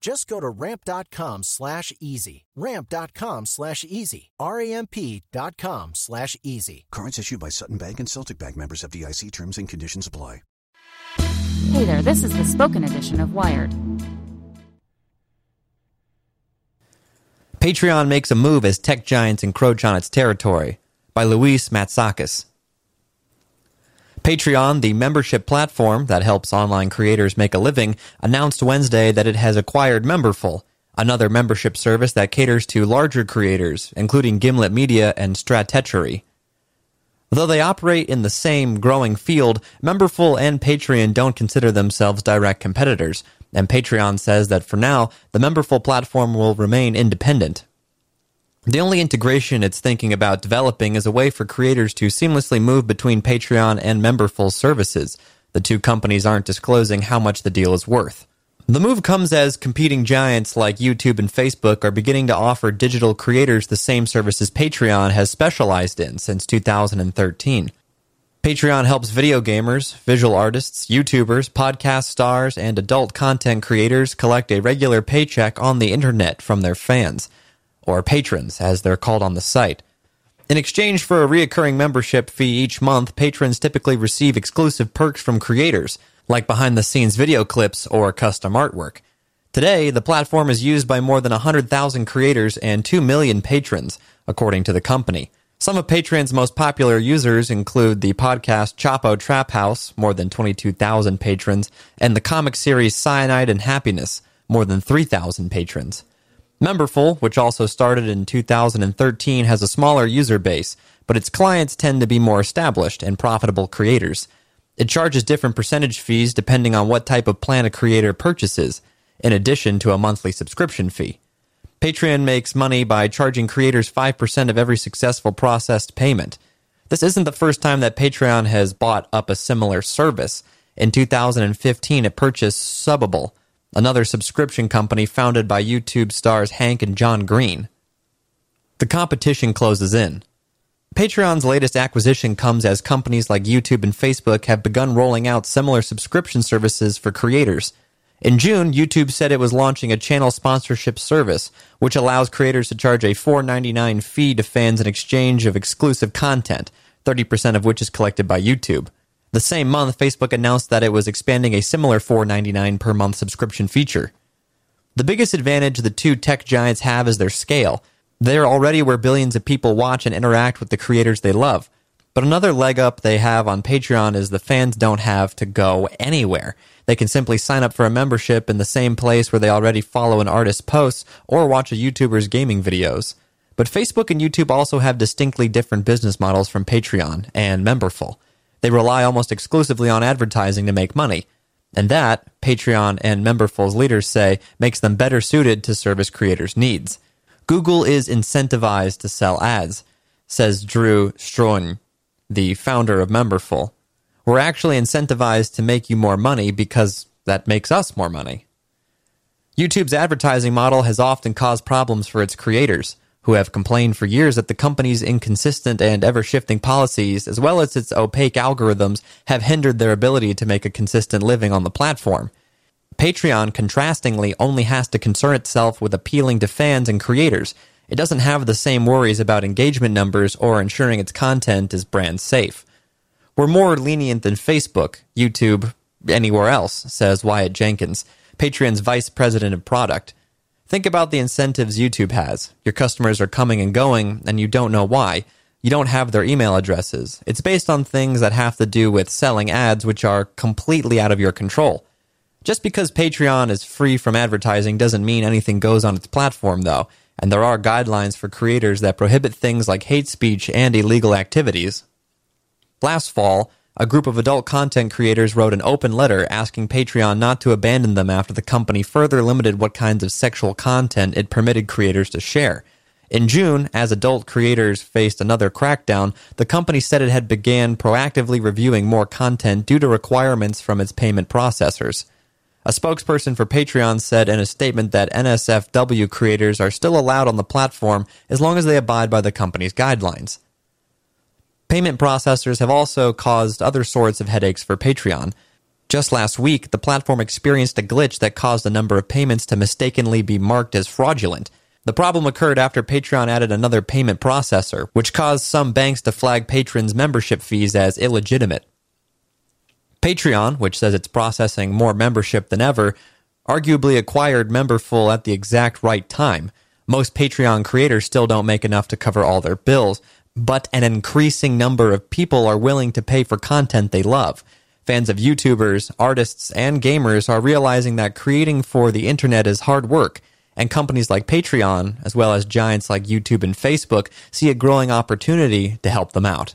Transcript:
Just go to ramp.com slash easy. Ramp.com slash easy. R-A-M-P.com slash easy. Cards issued by Sutton Bank and Celtic Bank members FDIC terms and conditions apply. Hey there, this is the spoken edition of Wired. Patreon makes a move as tech giants encroach on its territory by Louise Matsakis. Patreon, the membership platform that helps online creators make a living, announced Wednesday that it has acquired Memberful, another membership service that caters to larger creators, including Gimlet Media and Stratechery. Though they operate in the same growing field, Memberful and Patreon don't consider themselves direct competitors, and Patreon says that for now, the Memberful platform will remain independent. The only integration it's thinking about developing is a way for creators to seamlessly move between Patreon and Memberful services. The two companies aren't disclosing how much the deal is worth. The move comes as competing giants like YouTube and Facebook are beginning to offer digital creators the same services Patreon has specialized in since 2013. Patreon helps video gamers, visual artists, YouTubers, podcast stars, and adult content creators collect a regular paycheck on the internet from their fans or patrons, as they're called on the site. In exchange for a reoccurring membership fee each month, patrons typically receive exclusive perks from creators, like behind the scenes video clips or custom artwork. Today, the platform is used by more than 100,000 creators and 2 million patrons, according to the company. Some of Patreon's most popular users include the podcast Chapo Trap House, more than 22,000 patrons, and the comic series Cyanide and Happiness, more than 3,000 patrons. Memberful, which also started in 2013, has a smaller user base, but its clients tend to be more established and profitable creators. It charges different percentage fees depending on what type of plan a creator purchases, in addition to a monthly subscription fee. Patreon makes money by charging creators 5% of every successful processed payment. This isn't the first time that Patreon has bought up a similar service. In 2015, it purchased Subbable, another subscription company founded by YouTube stars Hank and John Green. The competition closes in. Patreon's latest acquisition comes as companies like YouTube and Facebook have begun rolling out similar subscription services for creators. In June, YouTube said it was launching a channel sponsorship service, which allows creators to charge a $4.99 fee to fans in exchange of exclusive content, 30% of which is collected by YouTube. The same month, Facebook announced that it was expanding a similar $4.99 per month subscription feature. The biggest advantage the two tech giants have is their scale. They're already where billions of people watch and interact with the creators they love. But another leg up they have on Patreon is the fans don't have to go anywhere. They can simply sign up for a membership in the same place where they already follow an artist's posts or watch a YouTuber's gaming videos. But Facebook and YouTube also have distinctly different business models from Patreon and Memberful. They rely almost exclusively on advertising to make money. And that, Patreon and Memberful's leaders say, makes them better suited to service creators' needs. Google is incentivized to sell ads, says Drew Strahan, the founder of Memberful. We're actually incentivized to make you more money because that makes us more money. YouTube's advertising model has often caused problems for its creators, who have complained for years that the company's inconsistent and ever shifting policies, as well as its opaque algorithms, have hindered their ability to make a consistent living on the platform. Patreon, contrastingly, only has to concern itself with appealing to fans and creators. It doesn't have the same worries about engagement numbers or ensuring its content is brand safe. We're more lenient than Facebook, YouTube, anywhere else, says Wyatt Jenkins, Patreon's vice president of product. Think about the incentives YouTube has. Your customers are coming and going, and you don't know why. You don't have their email addresses. It's based on things that have to do with selling ads, which are completely out of your control. Just because Patreon is free from advertising doesn't mean anything goes on its platform, though, and there are guidelines for creators that prohibit things like hate speech and illegal activities. Last fall, a group of adult content creators wrote an open letter asking Patreon not to abandon them after the company further limited what kinds of sexual content it permitted creators to share. In June, as adult creators faced another crackdown, the company said it had began proactively reviewing more content due to requirements from its payment processors. A spokesperson for Patreon said in a statement that NSFW creators are still allowed on the platform as long as they abide by the company's guidelines. Payment processors have also caused other sorts of headaches for Patreon. Just last week, the platform experienced a glitch that caused a number of payments to mistakenly be marked as fraudulent. The problem occurred after Patreon added another payment processor, which caused some banks to flag patrons' membership fees as illegitimate. Patreon, which says it's processing more membership than ever, arguably acquired Memberful at the exact right time. Most Patreon creators still don't make enough to cover all their bills, but an increasing number of people are willing to pay for content they love. Fans of YouTubers, artists, and gamers are realizing that creating for the internet is hard work, and companies like Patreon, as well as giants like YouTube and Facebook, see a growing opportunity to help them out.